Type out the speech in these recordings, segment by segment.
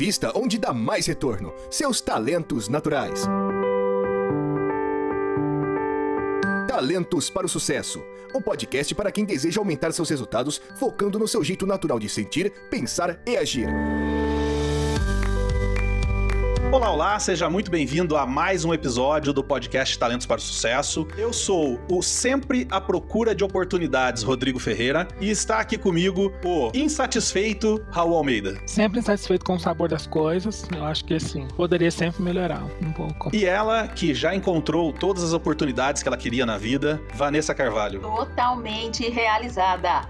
invista onde dá mais retorno: seus talentos naturais. Talentos para o Sucesso o podcast para quem deseja aumentar seus resultados focando no seu jeito natural de sentir, pensar e agir. Olá, olá, seja muito bem-vindo a mais um episódio do podcast Talentos para o Sucesso. Eu sou o sempre à procura de oportunidades, Rodrigo Ferreira, e está aqui comigo o insatisfeito Raul Almeida. Sempre insatisfeito com o sabor das coisas, eu acho que assim, poderia sempre melhorar um pouco. E ela, que já encontrou todas as oportunidades que ela queria na vida, Vanessa Carvalho. Totalmente realizada.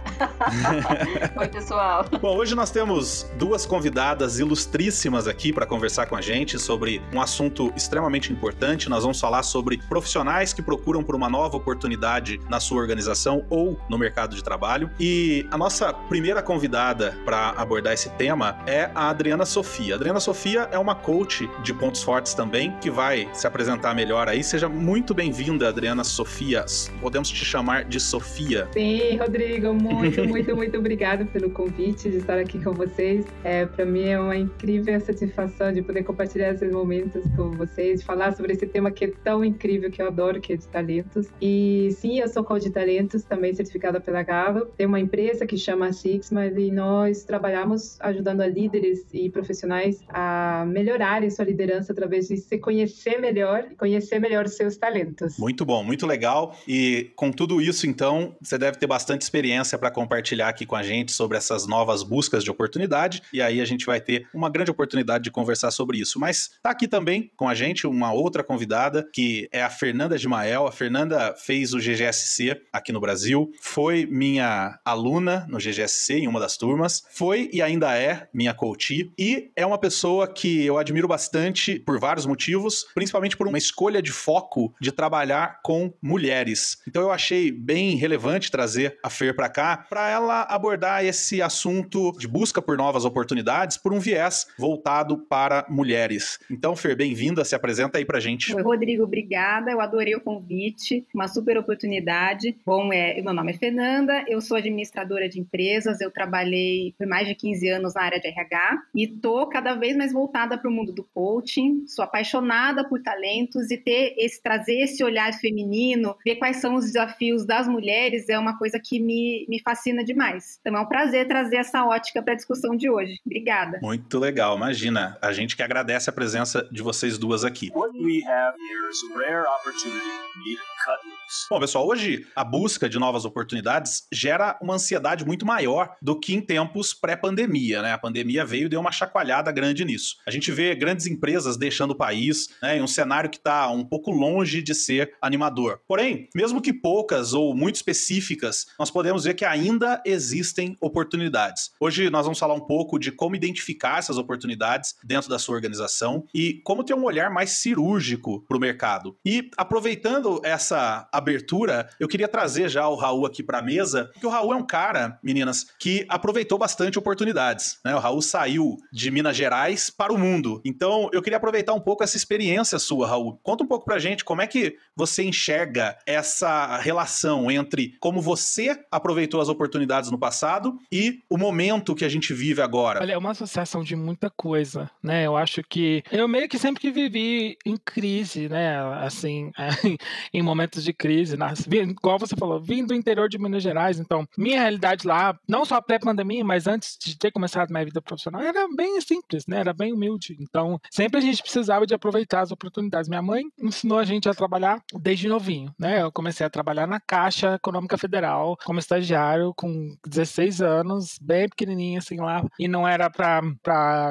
Oi, pessoal. Bom, hoje nós temos duas convidadas ilustríssimas aqui para conversar com a gente sobre um assunto extremamente importante. Nós vamos falar sobre profissionais que procuram por uma nova oportunidade na sua organização ou no mercado de trabalho. E a nossa primeira convidada para abordar esse tema é a Adriana Sofia. A Adriana Sofia é uma coach de pontos fortes também, que vai se apresentar melhor aí. Seja muito bem-vinda, Adriana Sofia. Podemos te chamar de Sofia. Sim, Rodrigo, muito, muito, muito obrigada pelo convite de estar aqui com vocês. É, para mim é uma incrível satisfação de poder compartilhar compartilhar esses momentos com vocês, falar sobre esse tema que é tão incrível, que eu adoro, que é de talentos. E sim, eu sou coach de talentos, também certificada pela Gallup. Tem uma empresa que chama Sixma e nós trabalhamos ajudando a líderes e profissionais a melhorarem sua liderança através de se conhecer melhor e conhecer melhor seus talentos. Muito bom, muito legal. E com tudo isso, então, você deve ter bastante experiência para compartilhar aqui com a gente sobre essas novas buscas de oportunidade. E aí a gente vai ter uma grande oportunidade de conversar sobre isso. Mas mas tá aqui também com a gente uma outra convidada, que é a Fernanda Gimael. A Fernanda fez o GGSC aqui no Brasil, foi minha aluna no GGSC em uma das turmas, foi e ainda é minha coach, e é uma pessoa que eu admiro bastante por vários motivos, principalmente por uma escolha de foco de trabalhar com mulheres. Então eu achei bem relevante trazer a Fer para cá, para ela abordar esse assunto de busca por novas oportunidades por um viés voltado para mulheres. Então, Fer, bem-vinda, se apresenta aí pra gente. Oi, Rodrigo, obrigada, eu adorei o convite, uma super oportunidade. Bom, é, meu nome é Fernanda, eu sou administradora de empresas, eu trabalhei por mais de 15 anos na área de RH e tô cada vez mais voltada para o mundo do coaching, sou apaixonada por talentos e ter esse, trazer esse olhar feminino, ver quais são os desafios das mulheres é uma coisa que me, me fascina demais. Então é um prazer trazer essa ótica para a discussão de hoje. Obrigada. Muito legal, imagina. A gente que agradece a presença de vocês duas aqui. Bom, pessoal, hoje a busca de novas oportunidades gera uma ansiedade muito maior do que em tempos pré-pandemia, né? A pandemia veio e deu uma chacoalhada grande nisso. A gente vê grandes empresas deixando o país, né, em um cenário que está um pouco longe de ser animador. Porém, mesmo que poucas ou muito específicas, nós podemos ver que ainda existem oportunidades. Hoje nós vamos falar um pouco de como identificar essas oportunidades dentro da sua organização e como ter um olhar mais cirúrgico para o mercado. E aproveitando essa abertura, eu queria trazer já o Raul aqui para a mesa, porque o Raul é um cara, meninas, que aproveitou bastante oportunidades. Né? O Raul saiu de Minas Gerais para o mundo. Então eu queria aproveitar um pouco essa experiência sua, Raul. Conta um pouco para gente como é que você enxerga essa relação entre como você aproveitou as oportunidades no passado e o momento que a gente vive agora. Olha, é uma associação de muita coisa, né? Eu acho que eu meio que sempre que vivi em crise, né? Assim, em momentos de crise, nas, igual você falou, vim do interior de Minas Gerais, então minha realidade lá, não só pré-pandemia, mas antes de ter começado minha vida profissional, era bem simples, né? Era bem humilde. Então, sempre a gente precisava de aproveitar as oportunidades. Minha mãe ensinou a gente a trabalhar desde novinho, né? Eu comecei a trabalhar na Caixa Econômica Federal como estagiário com 16 anos, bem pequenininho assim lá, e não era pra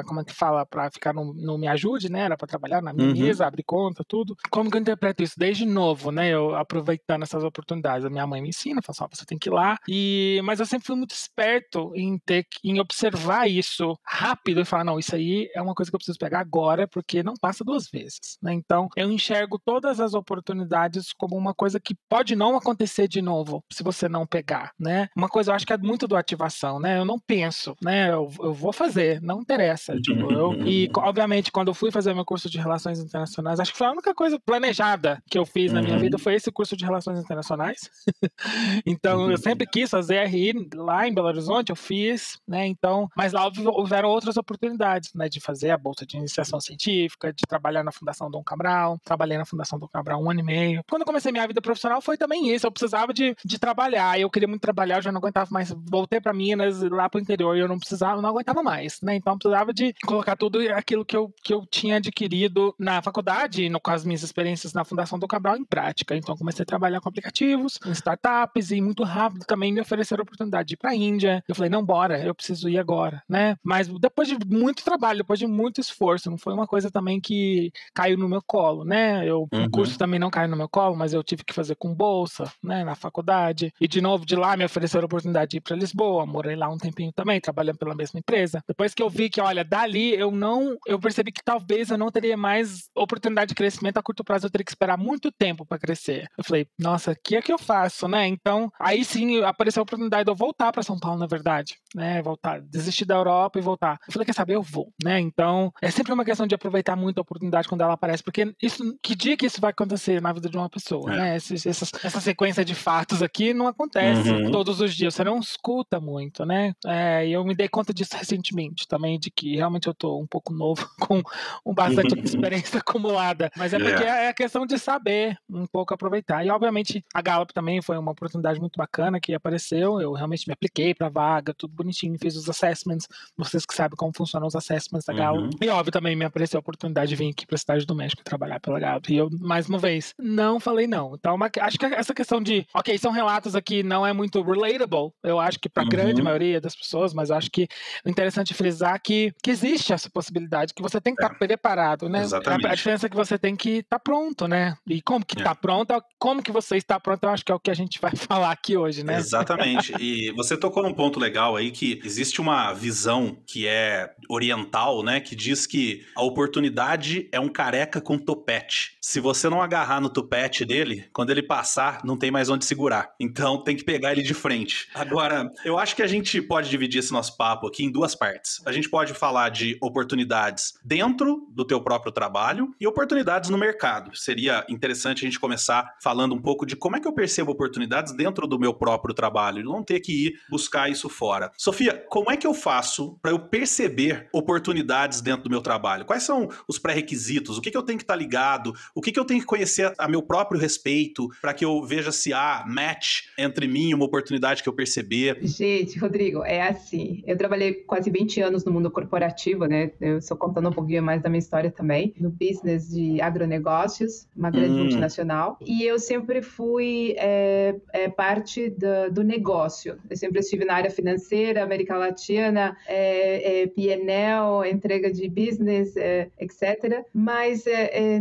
como é que fala, pra ficar no, no me ajude, né? Era para trabalhar na minha uhum. mesa, abrir conta, tudo. Como que eu interpreto isso? Desde novo, né? Eu aproveitando essas oportunidades. A minha mãe me ensina, fala assim, você tem que ir lá. E, mas eu sempre fui muito esperto em ter em observar isso rápido e falar, não, isso aí é uma coisa que eu preciso pegar agora, porque não passa duas vezes. Né? Então, eu enxergo todas as oportunidades como uma coisa que pode não acontecer de novo, se você não pegar, né? Uma coisa eu acho que é muito do ativação, né? Eu não penso, né? Eu, eu vou fazer, não interessa. Tipo, eu, e, obviamente, realmente, quando eu fui fazer meu curso de Relações Internacionais, acho que foi a única coisa planejada que eu fiz na minha Uhum. vida foi esse curso de Relações Internacionais. então, eu sempre quis fazer RI lá em Belo Horizonte, eu fiz, né? Então, mas lá houve- houveram outras oportunidades, né? De fazer a bolsa de iniciação científica, de trabalhar na Fundação Dom Cabral. Trabalhei na Fundação Dom Cabral um ano e meio. Quando eu comecei minha vida profissional, foi também isso. Eu precisava de, de trabalhar. Eu queria muito trabalhar, eu já não aguentava mais. Voltei para Minas, lá pro interior, e eu não precisava, não aguentava mais, né? Então, eu precisava de colocar tudo aquilo que eu, que eu tinha adquirido na faculdade, no, com as minhas experiências na Fundação Dom Cabral, em prática. Então, comecei a trabalhar com aplicativos, em startups, e muito rápido também me ofereceram a oportunidade de ir pra Índia. Eu falei, não, bora, eu preciso ir agora, né? Mas depois de muito trabalho, depois de muito esforço, não foi uma coisa também que caiu no meu colo, né? Eu, Uhum. O curso também não caiu no meu colo, mas eu tive que fazer com bolsa, né, na faculdade. E de novo, de lá me ofereceram a oportunidade de ir para Lisboa, morei lá um tempinho também, trabalhando pela mesma empresa. Depois que eu vi que, olha, dali eu não, eu percebi que talvez eu não teria mais oportunidade de crescimento a curto prazo, eu teria que esperar muito tempo para crescer. Eu falei, nossa, o que é que eu faço, né? Então, aí sim apareceu a oportunidade de eu voltar para São Paulo, na verdade, né? Voltar, desistir da Europa e voltar. Eu falei, quer saber, eu vou, né? Então, é sempre uma questão de aproveitar muito a oportunidade quando ela aparece, porque isso, que dia que isso vai acontecer na vida de uma pessoa, É. né? Esses- essas- essa sequência de fatos aqui não acontece Uhum. todos os dias, você não escuta muito, né? É, e eu me dei conta disso recentemente também, de que realmente eu tô um pouco novo, com um bastante experiência acumulada. Mas é porque é a questão de saber um pouco aproveitar. E obviamente a Gallup também foi uma oportunidade muito bacana que apareceu. Eu realmente me apliquei pra vaga, tudo bonitinho, fiz os assessments. Vocês que sabem como funcionam os assessments da Gallup. Uhum. E óbvio também me apareceu a oportunidade de vir aqui pra cidade do México trabalhar pela Gallup. E eu, mais uma vez, não falei não. Então, uma- acho que essa questão de, ok, são relatos aqui, não é muito relatable. Eu acho que pra Uhum. grande maioria das pessoas, mas acho que o interessante é frisar que, que existe essa possibilidade, que você tem que estar preparado, né? Exatamente. A, a diferença é que você tem que estar pronto, né? E como que É. tá pronto, como que você está pronto, eu acho que é o que a gente vai falar aqui hoje, né? Exatamente. E você tocou num ponto legal aí que existe uma visão que é oriental, né? Que diz que a oportunidade é um careca com topete. Se você não agarrar no topete dele, quando ele passar, não tem mais onde segurar. Então tem que pegar ele de frente. Agora, eu acho que a gente pode dividir esse nosso papo aqui em duas partes. A gente pode falar de oportunidades dentro do teu próprio trabalho e oportunidades no mercado. Seria interessante a gente começar falando um pouco de como é que eu percebo oportunidades dentro do meu próprio trabalho não ter que ir buscar isso fora. Sofia, como é que eu faço para eu perceber oportunidades dentro do meu trabalho? Quais são os pré-requisitos? O que, que eu tenho que estar ligado? O que, que eu tenho que conhecer a meu próprio respeito para que eu veja se há match entre mim e uma oportunidade que eu perceber? Gente, Rodrigo, é assim. Eu trabalhei quase 20 anos no mundo corporativo, né? Eu estou contando um pouquinho mais da minha história também, no business de agronegócios, uma grande Hum. multinacional. E eu sempre fui é, é, parte da- do negócio. Eu sempre estive na área financeira, América Latina, é, é, PNL, entrega de business, é, etc. Mas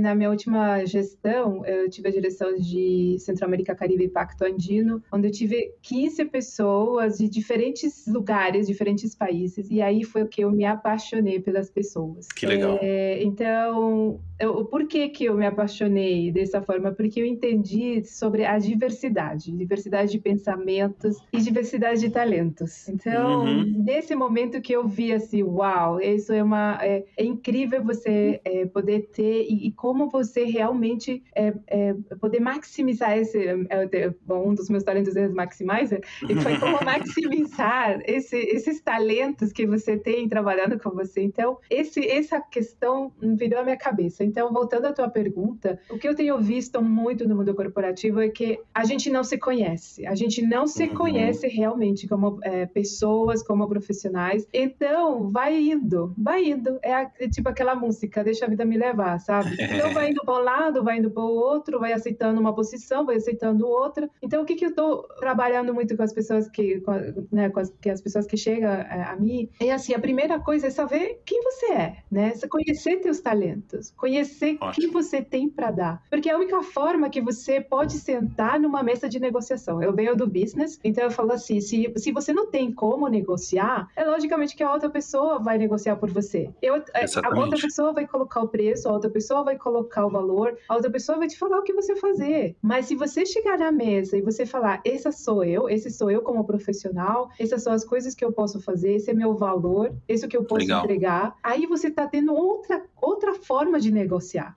na minha última gestão, eu tive a direção de Centro-América, Caribe e Pacto Andino, onde eu tive 15 pessoas de diferentes lugares, diferentes países. E aí foi o que eu me apaixonei pelas pessoas. Que legal. É, então, eu, por que, eu me apaixonei dessa forma? Porque eu entendi sobre a diversidade, diversidade de pensamentos e diversidade de talentos. Então, Uhum. nesse momento que eu vi assim, uau, isso é uma é, é incrível você é, poder ter e, e como você realmente é, é, poder maximizar esse é, é, bom, um dos meus talentos é maximizer e foi como maximizar esse, esses talentos que você tem trabalhando com você. Então, esse, essa questão virou a minha cabeça. Então, voltando à tua pergunta, o que eu tenho visto muito no mundo corporativo é que a gente não se conhece, a gente não se Uhum. conhece realmente como é, pessoas, como profissionais. Então, vai indo, vai indo. É, a- é tipo aquela música, deixa a vida me levar, sabe? Então, vai indo para um lado, vai indo para o outro, vai aceitando uma posição, vai aceitando outra. Então, o que, que eu estou trabalhando muito com as pessoas que, com, né, com as, que as pessoas que chegam a, a mim é assim, a primeira coisa é saber quem você é, né? Você conhecer teus talentos, conhecer conhecer o que você tem para dar. Porque é a única forma que você pode sentar numa mesa de negociação. Eu venho do business, então eu falo assim: se, se você não tem como negociar, é logicamente que a outra pessoa vai negociar por você. Eu, a outra pessoa vai colocar o preço, a outra pessoa vai colocar o valor, a outra pessoa vai te falar o que você fazer. Mas se você chegar na mesa e você falar: essa sou eu, esse sou eu como profissional, essas são as coisas que eu posso fazer, esse é meu valor, esse é o que eu posso Legal. entregar, aí você está tendo outra, outra forma de negociar.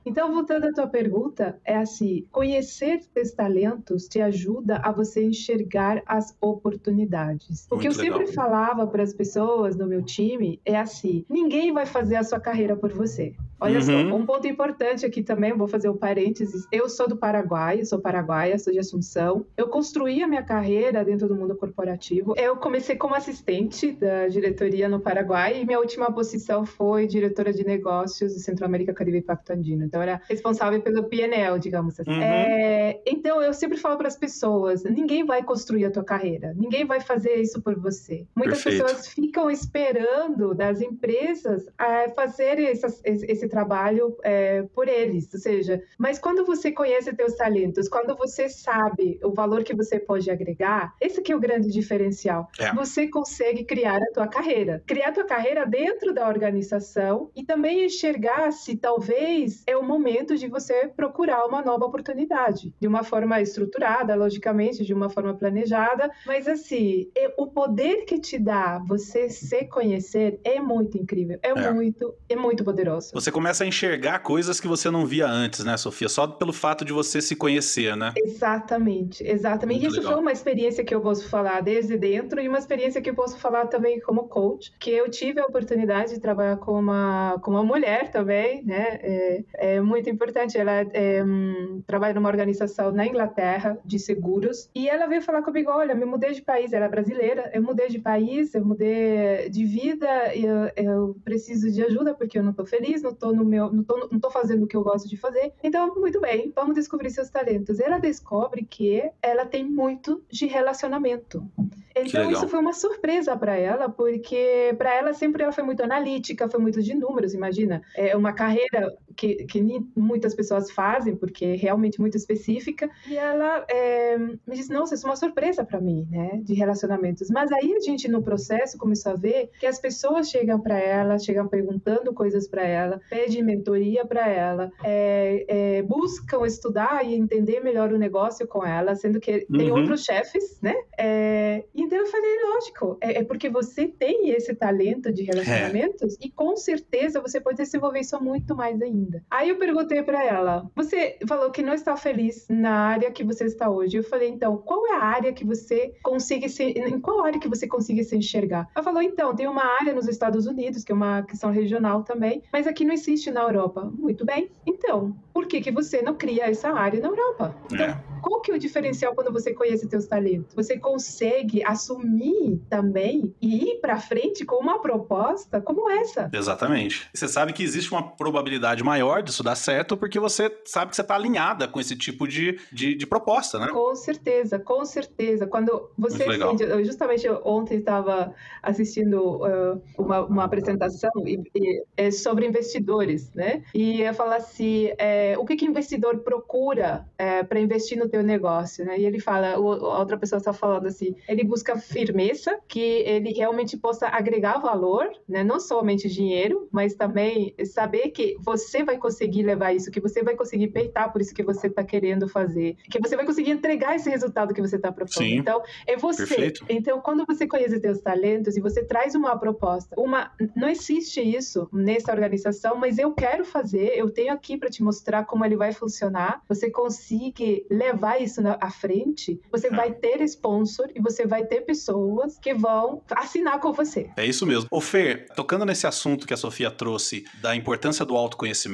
Então, voltando à tua pergunta, é assim: conhecer seus talentos te ajuda a você enxergar as oportunidades. O que eu legal. sempre falava para as pessoas no meu time é assim: ninguém vai fazer a sua carreira por você. Olha uhum. só, um ponto importante aqui também, vou fazer um parênteses. Eu sou do Paraguai, sou paraguaia, sou de Assunção. Eu construí a minha carreira dentro do mundo corporativo. Eu comecei como assistente da diretoria no Paraguai e minha última posição foi diretora de negócios de Centro-América, Caribe e Pacto Andino. Então, era responsável pelo PNL, digamos assim. Uhum. É, então, eu sempre falo para as pessoas: ninguém vai construir a tua carreira, ninguém vai fazer isso por você. Muitas Perfeito. pessoas ficam esperando das empresas a fazer essas, esse trabalho é, por eles, ou seja, mas quando você conhece teus talentos, quando você sabe o valor que você pode agregar, esse que é o grande diferencial. É. Você consegue criar a tua carreira, criar a tua carreira dentro da organização e também enxergar se talvez é o momento de você procurar uma nova oportunidade, de uma forma estruturada, logicamente, de uma forma planejada, mas assim, é, o poder que te dá você se conhecer é muito incrível, é, é. muito, é muito poderoso. Você começa a enxergar coisas que você não via antes, né, Sofia? Só pelo fato de você se conhecer, né? Exatamente, exatamente. Muito Isso legal. foi uma experiência que eu posso falar desde dentro e uma experiência que eu posso falar também como coach, que eu tive a oportunidade de trabalhar com uma, com uma mulher também, né? É, é muito importante. Ela é, um, trabalha numa organização na Inglaterra de seguros e ela veio falar comigo: olha, me mudei de país. Ela é brasileira, eu mudei de país, eu mudei de vida, eu, eu preciso de ajuda porque eu não tô feliz, não tô no meu, não tô, não tô fazendo o que eu gosto de fazer. Então, muito bem, vamos descobrir seus talentos. Ela descobre que ela tem muito de relacionamento. Então isso foi uma surpresa para ela, porque para ela sempre ela foi muito analítica, foi muito de números, imagina. É uma carreira que, que muitas pessoas fazem, porque é realmente muito específica. E ela é, me disse, nossa, isso é uma surpresa para mim, né, de relacionamentos. Mas aí a gente no processo começou a ver que as pessoas chegam para ela, chegam perguntando coisas para ela, pedem mentoria para ela, é, é, buscam estudar e entender melhor o negócio com ela, sendo que uhum. tem outros chefes, né? É, então eu falei, lógico, é, é, porque você tem esse talento de relacionamentos e com certeza você pode desenvolver isso muito mais ainda. Aí eu perguntei para ela, você falou que não está feliz na área que você está hoje. Eu falei, então, qual é a área que você consegue se, em qual área que você consegue se enxergar? Ela falou, então, tem uma área nos Estados Unidos, que é uma questão regional também, mas aqui não existe na Europa. Muito bem. Então, por que, que você não cria essa área na Europa? Então, é. qual que é o diferencial quando você conhece seus talentos? Você consegue assumir também e ir para frente com uma proposta como essa. Exatamente. Você sabe que existe uma probabilidade maior disso dar certo porque você sabe que você está alinhada com esse tipo de, de, de, proposta, né? Com certeza, com certeza. Quando você eu justamente ontem estava assistindo uh, uma, uma apresentação e, e, é sobre investidores, né? E eu falo assim, é, o que que investidor procura é, para investir no teu negócio, né? E ele fala, o, a outra pessoa está falando assim, ele busca firmeza, que ele realmente possa agregar valor, né? Não somente dinheiro, mas também saber que você vai conseguir levar isso, que você vai conseguir peitar por isso que você está querendo fazer, que você vai conseguir entregar esse resultado que você está propondo. Sim, então, é você. Perfeito. Então, quando você conhece seus talentos e você traz uma proposta, uma não existe isso nessa organização, mas eu quero fazer, eu tenho aqui para te mostrar como ele vai funcionar. Você consegue levar isso na, à frente, você é. vai ter sponsor e você vai ter pessoas que vão assinar com você. É isso mesmo. Ô Fer, tocando nesse assunto que a Sofia trouxe da importância do autoconhecimento,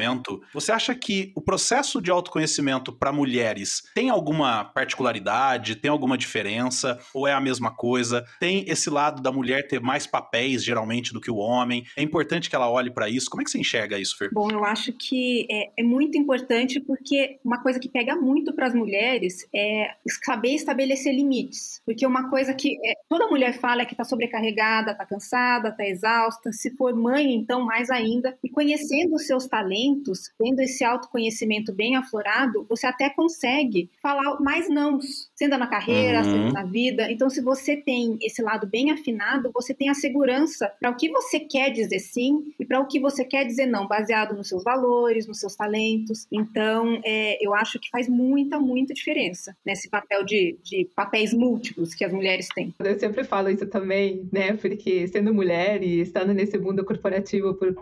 você acha que o processo de autoconhecimento para mulheres tem alguma particularidade, tem alguma diferença ou é a mesma coisa? Tem esse lado da mulher ter mais papéis geralmente do que o homem? É importante que ela olhe para isso. Como é que você enxerga isso, Fer? Bom, eu acho que é, é muito importante importante porque uma coisa que pega muito para as mulheres é saber estabelecer limites. Porque uma coisa que é, toda mulher fala é que está sobrecarregada, está cansada, está exausta. Se for mãe, então mais ainda. E conhecendo os seus talentos, tendo esse autoconhecimento bem aflorado, você até consegue falar mais não, sendo na carreira, uhum. sendo na vida. Então, se você tem esse lado bem afinado, você tem a segurança para o que você quer dizer sim e para o que você quer dizer não, baseado nos seus valores, nos seus talentos. Então, é, eu acho que faz muita, muita diferença nesse papel de, de papéis múltiplos que as mulheres têm. Eu sempre falo isso também, né? Porque sendo mulher e estando nesse mundo corporativo por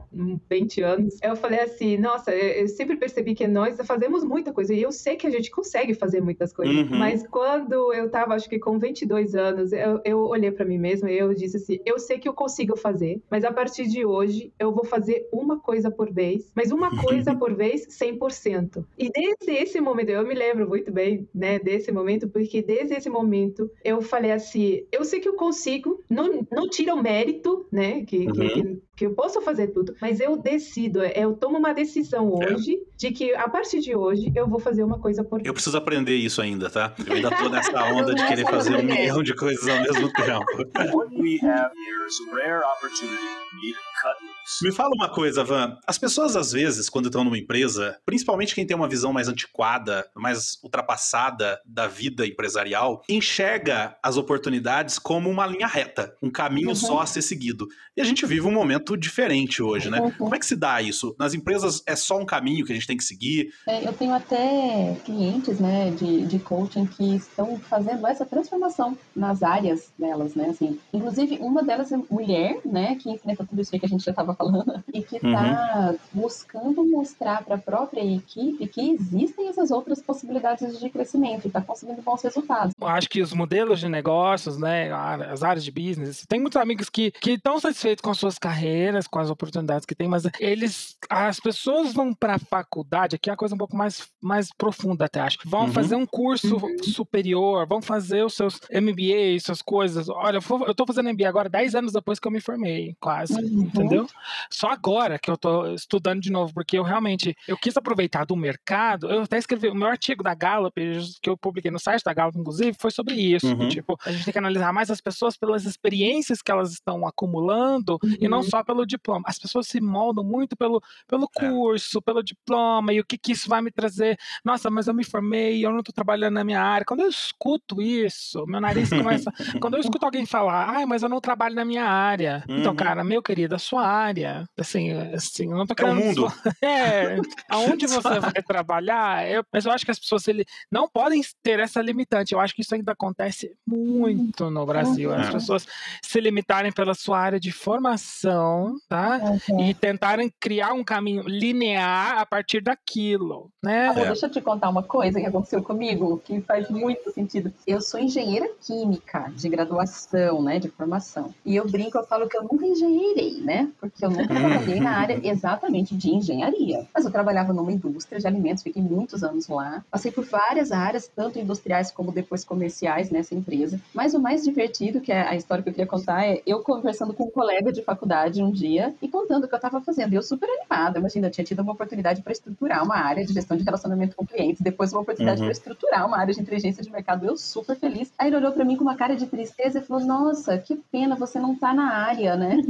20 anos, eu falei assim, nossa, eu sempre percebi que nós fazemos muita coisa e eu sei que a gente consegue fazer muitas coisas, uhum. mas quando eu tava, acho que com 22 anos, eu, eu olhei para mim mesma e eu disse assim, eu sei que eu consigo fazer, mas a partir de hoje eu vou fazer uma coisa por vez, mas uma coisa por vez 100%. E desde esse momento, eu me lembro muito bem, né, desse momento, porque desde esse momento eu falei assim, eu sei que eu consigo, não, não tira o mérito, né, que, uhum. que, que, eu posso fazer tudo, mas eu decido, é, eu tomo uma decisão é. hoje é. de que a partir de hoje eu vou fazer uma coisa por. Eu preciso aprender isso ainda, tá? Eu ainda tô nessa onda de querer fazer um milhão de coisas ao mesmo tempo. What we have here is a rare opportunity to cut me fala uma coisa, Van. As pessoas, às vezes, quando estão numa empresa, principalmente quem tem uma visão mais antiquada, mais ultrapassada da vida empresarial, enxerga as oportunidades como uma linha reta, um caminho uhum. só a ser seguido. E a gente vive um momento diferente hoje, né? Uhum. Como é que se dá isso? Nas empresas é só um caminho que a gente tem que seguir? É, eu tenho até clientes, né, de, de coaching que estão fazendo essa transformação nas áreas delas, né? Assim, inclusive, uma delas é mulher, né, que enfrenta tudo isso que a gente já estava falando, e que está uhum. buscando mostrar para a própria equipe que existem essas outras possibilidades de crescimento e está conseguindo bons resultados. Eu acho que os modelos de negócios, né, as áreas de business, tem muitos amigos que estão satisfeitos com suas carreiras, com as oportunidades que tem, mas eles, as pessoas vão para a faculdade, aqui é a coisa um pouco mais, mais profunda até, acho, vão uhum. fazer um curso uhum. superior, vão fazer os seus MBA, suas coisas. Olha, eu estou fazendo MBA agora 10 anos depois que eu me formei, quase, uhum. entendeu? Só agora que eu tô estudando de novo, porque eu realmente eu quis aproveitar do mercado. Eu até escrevi o meu artigo da Gallup, que eu publiquei no site da Gallup, inclusive, foi sobre isso. Uhum. Tipo, a gente tem que analisar mais as pessoas pelas experiências que elas estão acumulando e não uhum. só pelo diploma. As pessoas se moldam muito pelo, pelo é. curso, é. pelo diploma e o que, que isso vai me trazer. Nossa, mas eu me formei, eu não tô trabalhando na minha área. Quando eu escuto isso, meu nariz começa. quando eu escuto alguém falar, ai, mas eu não trabalho na minha área. Então, uhum. Então, cara, meu querido, a sua área. Assim, assim, eu não tô querendo. É o mundo. É, aonde você vai trabalhar, eu, mas eu acho que as pessoas ele, não podem ter essa limitante. Eu acho que isso ainda acontece muito no Brasil. As pessoas se limitarem pela sua área de formação, tá? E tentarem criar um caminho linear a partir daquilo, né? Amor, deixa eu te contar uma coisa que aconteceu comigo, que faz muito sentido. Eu sou engenheira química de graduação, né, de formação. E eu brinco, eu falo que eu nunca engenheirei, né? Porque eu nunca trabalhei na área exatamente de engenharia, mas eu trabalhava numa indústria de alimentos, fiquei muitos anos lá. Passei por várias áreas, tanto industriais como depois comerciais nessa empresa. Mas o mais divertido, que é a história que eu queria contar, é eu conversando com um colega de faculdade um dia e contando o que eu estava fazendo. E eu super animada, imagina, eu tinha tido uma oportunidade para estruturar uma área de gestão de relacionamento com clientes, depois uma oportunidade uhum. para estruturar uma área de inteligência de mercado. Eu super feliz. Aí ele olhou para mim com uma cara de tristeza e falou: Nossa, que pena, você não está na área, né?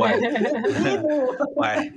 Ué. Ué.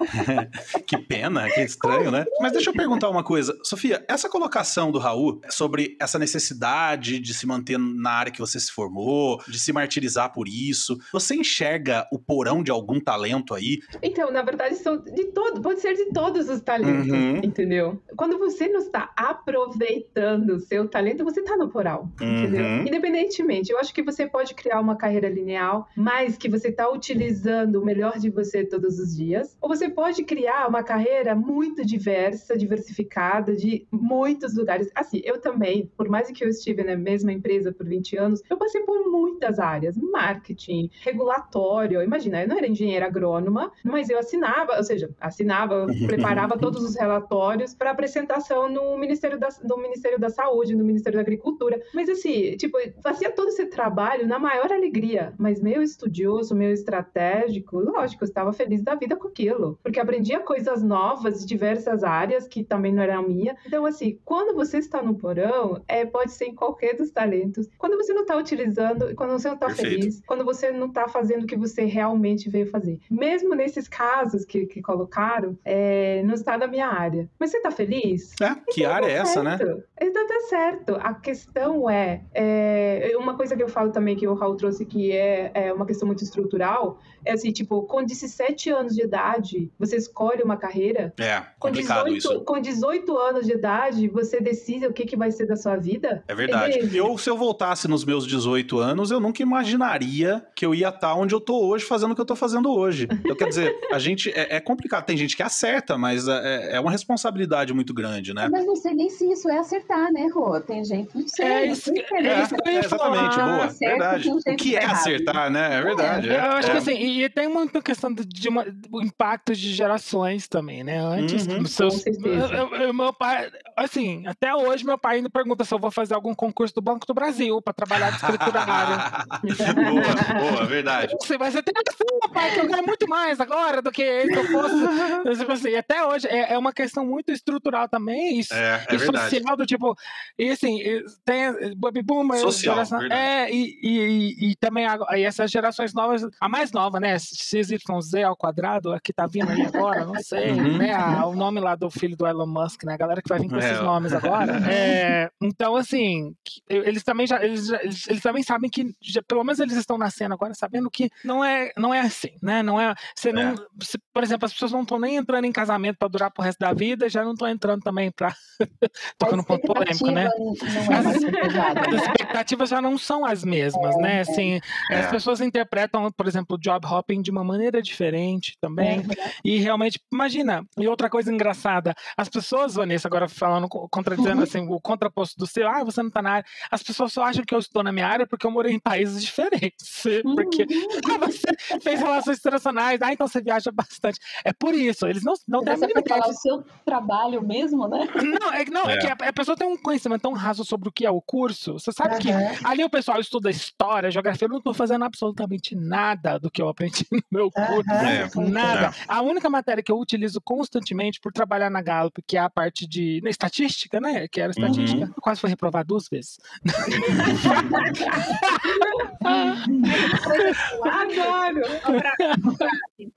que pena, que estranho, né? Mas deixa eu perguntar uma coisa. Sofia, essa colocação do Raul sobre essa necessidade de se manter na área que você se formou, de se martirizar por isso, você enxerga o porão de algum talento aí? Então, na verdade, são de todo, pode ser de todos os talentos, uhum. entendeu? Quando você não está aproveitando o seu talento, você está no porão, uhum. entendeu? Independentemente, eu acho que você pode criar uma carreira linear, mas que você está utilizando o melhor de você todos os dias, ou você pode criar uma carreira muito diversa, diversificada, de muitos lugares. Assim, eu também, por mais que eu estive na mesma empresa por 20 anos, eu passei por muitas áreas, marketing, regulatório. Imagina, eu não era engenheira agrônoma, mas eu assinava, ou seja, assinava, preparava todos os relatórios para apresentação no Ministério da, no Ministério da Saúde, no Ministério da Agricultura. Mas assim, tipo, fazia todo esse trabalho na maior alegria, mas meio estudioso, meio estratégico, lógico, eu estava feliz da vida com aquilo, porque aprendia coisas novas de diversas áreas que também não era a minha. Então, assim, quando você está no porão, é, pode ser em qualquer dos talentos. Quando você não está utilizando, quando você não está feliz, quando você não está fazendo o que você realmente veio fazer. Mesmo nesses casos que, que colocaram, é, não está na minha área. Mas você está feliz? É, que Então, área é tá essa, né? certo. Então tá certo. A questão é, é, uma coisa que eu falo também que o Raul trouxe que é, é uma questão muito estrutural, é assim, tipo, com 17 anos de idade, você escolhe uma carreira. É, Com complicado 18, isso. com 18 anos de idade, você decide o que, que vai ser da sua vida. É verdade. Entende? Eu, se eu voltasse nos meus 18 anos, eu nunca imaginaria que eu ia estar onde eu tô hoje fazendo o que eu tô fazendo hoje. Então, quer dizer, a gente. É, é complicado. Tem gente que acerta, mas é, é uma responsabilidade muito grande, né? Mas não sei nem se isso é acertar, né, Rô? Tem gente que não sei. É isso que- é é isso que eu ia exatamente, falar. boa. Acerta, verdade. O que é errado. acertar, né? É verdade. Eu acho é. que assim, e, e tem muita questão de, de uma, do impacto de gerações também, né? Antes, Uhum, seus. com certeza. eu- eu- meu pai, assim, até hoje meu pai ainda pergunta se eu vou fazer algum concurso do Banco do Brasil para trabalhar de escriturário. boa, boa, verdade. Você vai ser tem noção, pai, que eu ganho muito mais agora do que eu fosse. Tipo assim, até hoje é, é uma questão muito estrutural também. Isso, É, é e social do tipo, e assim, e tem eh, baby boomer, Social, geração, é, e, e, e, e também a- aí essas gerações novas, a mais nova, né, XYZ ao quadrado, a que tá vindo aí agora, não sei, Uhum. né, a- o nome lá do filho do Elon Musk, né, a galera que vai vir com É. esses nomes agora. É, então, assim, eles também já, eles, eles, eles também sabem que, já- pelo menos eles estão nascendo agora sabendo que não é, não é assim, né, não é, você não, se- por exemplo, as pessoas não estão nem entrando em casamento para durar pro resto da vida, já não estão entrando também para tocando um ponto polêmico, né? é pesada, As né? expectativas já não são as mesmas, né? Assim, É. as pessoas interpretam, por exemplo, o job hopping de uma maneira diferente também. E realmente, imagina, e outra coisa engraçada, as pessoas, Vanessa, agora falando, co- contradizendo assim, o contraposto do seu, ah, você não tá na área. As pessoas só acham que eu estou na minha área porque eu morei em países diferentes. Porque ah, você fez relações internacionais, ah, então você viaja bastante. É por isso, eles não, não têm a Você mínima foi falar o seu trabalho mesmo, né? não, é, que- não, é. É. que a, a pessoa tem um conhecimento tão raso sobre o que é o curso. Você sabe que Aham. ali o pessoal estuda história, geografia. Eu não estou fazendo absolutamente nada do que eu aprendi no meu curso. É, Nada. A única matéria que eu utilizo constantemente por trabalhar na Gallup, que é a parte de na estatística, né? Que era estatística. Eu quase fui reprovado duas vezes. Adoro!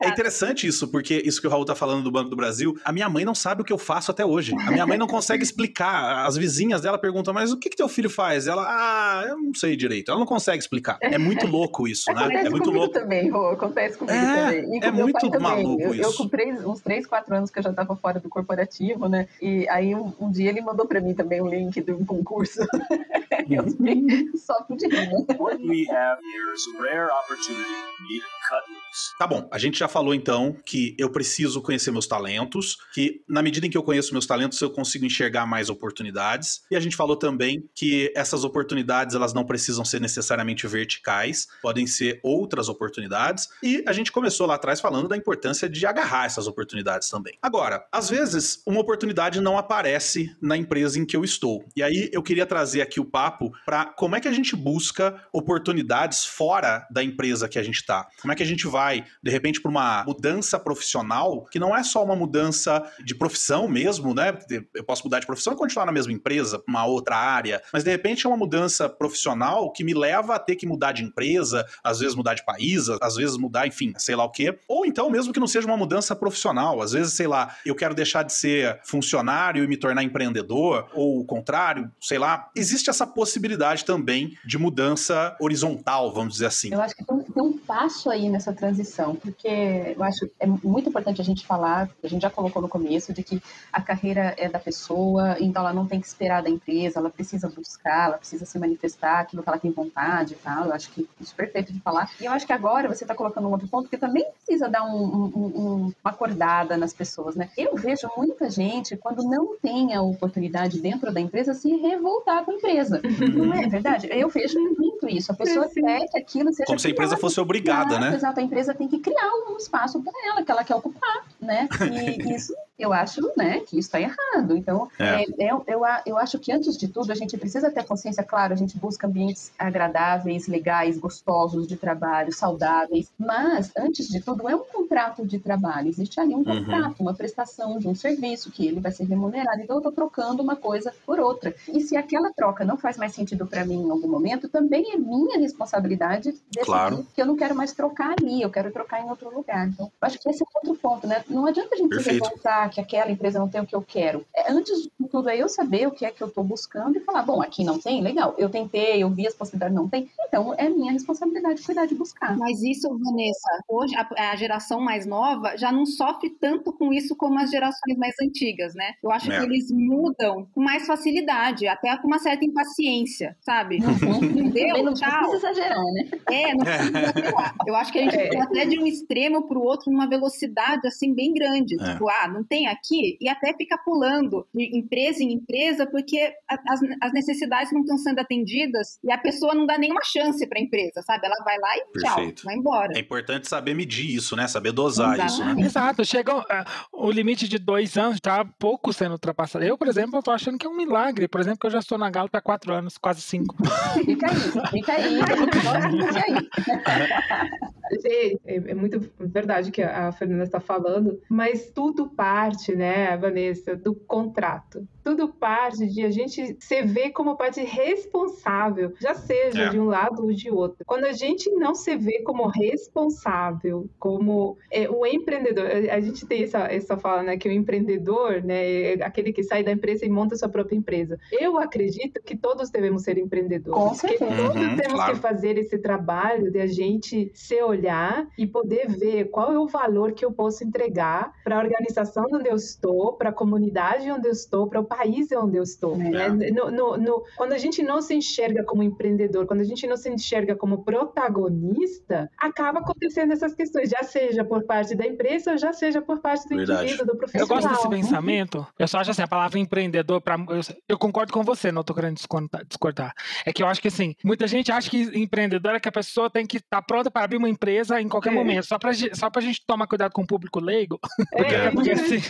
É interessante isso, porque isso que o Raul tá falando do Banco do Brasil, a minha mãe não sabe o que eu faço até hoje. A minha mãe não consegue explicar. As vizinhas dela perguntam, mas o que, que teu filho faz? Ela, ah, eu não sei direito. Ela não consegue explicar. É muito louco isso, né? Acontece É muito comigo louco. também, Rô, acontece comigo É, também. E com é muito maluco eu, Eu isso. com três, uns 3, 4 anos que eu já estava fora do corporativo, né? E aí um, um dia ele mandou para mim também um link de um concurso. eu fiquei só pude rir, né? What we have here is a rare opportunity for me to cut loose. Tá bom, a gente já falou então que eu preciso conhecer meus talentos, que na medida em que eu conheço meus talentos eu consigo enxergar mais oportunidades. E a gente falou também que essas oportunidades elas não precisam ser necessariamente verticais, podem ser outras oportunidades. E a gente começou lá atrás falando da importância de agarrar essas oportunidades também. Agora, às vezes uma oportunidade não aparece na empresa em que eu estou. E aí eu queria trazer aqui o papo para como é que a gente busca oportunidades fora da empresa que a gente está. Como é que a gente vai, de repente, para uma mudança profissional, que não é só uma mudança de profissão mesmo, né? Eu posso mudar de profissão e continuar na mesma empresa, uma outra área, mas de repente é uma mudança profissional que me leva a ter que mudar de empresa, às vezes mudar de país, às vezes mudar, enfim, sei lá o quê. Ou então, mesmo que não seja uma mudança profissional, às vezes, sei lá, eu quero deixar de ser funcionário e me tornar empreendedor, ou o contrário, sei lá. Existe essa possibilidade também de mudança horizontal, vamos dizer assim. Eu acho que tem um passo aí nessa transição, porque eu acho que é muito importante a gente falar, a gente já colocou no começo, de que a carreira é da pessoa, então ela não tem que esperar da empresa, ela precisa buscar, ela precisa se manifestar aquilo que ela tem vontade e tal. Eu acho que isso é perfeito de falar. E eu acho que agora você está colocando um outro ponto que também precisa dar um- um- um- uma acordada nas pessoas, né? Eu vejo muita gente, quando não tem a oportunidade dentro da empresa, se revoltar com a empresa. Não é verdade? Eu vejo muito isso. A pessoa quer que aquilo seja Como se a empresa fosse obrigada, né? Exato, a empresa tem que criar um espaço para ela, que ela quer ocupar, né? E isso eu acho né, que isso está errado. Então, É. é, eu, eu, a- eu acho que antes de tudo a gente precisa ter consciência, claro, a gente busca ambientes agradáveis, legais, gostosos de trabalho, saudáveis, mas antes de tudo é um contrato de trabalho. Existe ali um contrato, uma prestação de um serviço que ele vai ser remunerado. Então, eu estou trocando uma coisa por outra. E se aquela troca não faz mais sentido para mim em algum momento, também é minha responsabilidade decidir Claro. que eu não quero mais trocar ali, eu quero trocar em outro lugar. Então, acho que esse é outro ponto, né? Não adianta a gente se Perfeito. revoltar que aquela empresa não tem o que eu quero. É, antes de tudo, é eu saber o que é que eu estou buscando e falar, bom, aqui não tem, legal. Eu tentei, eu vi as possibilidades, não tem. Então, é minha responsabilidade cuidar de buscar. Mas isso, Vanessa, hoje a, a geração mais nova já não sofre tanto com isso como as gerações mais antigas, né? Eu acho É. que eles mudam com mais facilidade, até com uma certa impaciência, sabe? Não deu, Também não tchau. precisa exagerar, né? É, não precisa apelar. Eu acho que a gente É. até de um extremo para o outro numa velocidade assim bem grande. É. Tipo, ah, não tem aqui, e até fica pulando de empresa em empresa porque as, as necessidades não estão sendo atendidas e a pessoa não dá nenhuma chance para a empresa, sabe? Ela vai lá e tchau, Perfeito. vai embora. É importante saber medir isso, né? Saber dosar isso, né? Exato, chega ah, o limite de dois anos, tá pouco sendo ultrapassado. Eu, por exemplo, eu tô achando que é um milagre. Por exemplo, que eu já estou na Galp há quatro anos, quase cinco. Fica aí, fica aí, fica aí. Gente, é, é verdade que a Fernanda está falando, mas tudo parte, né, Vanessa, do contrato. Tudo parte de a gente se ver como parte responsável, já seja É. de um lado ou de outro. Quando a gente não se vê como responsável, como é, o empreendedor, a gente tem essa, essa fala, né, que o empreendedor, né, é aquele que sai da empresa e monta sua própria empresa. Eu acredito que todos devemos ser empreendedores. Com que todos Uhum, temos claro. que fazer esse trabalho de a gente se olhar e poder ver qual é o valor que eu posso entregar para a organização onde eu estou, para a comunidade onde eu estou, para o país onde eu estou. né? No- no- no- quando a gente não se enxerga como empreendedor, quando a gente não se enxerga como protagonista, acaba acontecendo essas questões, já seja por parte da empresa, já seja por parte do Verdade. indivíduo, do Eu profissional. gosto desse pensamento. Eu só acho assim, a palavra empreendedor, pra, eu, eu concordo com você, não tô querendo discordar, discordar. É que eu acho que assim, muita gente acha que empreendedor é que a pessoa tem que estar pronta para abrir uma empresa em qualquer É. momento. Só ge- só pra gente tomar cuidado com o público leigo. É, Porque, assim,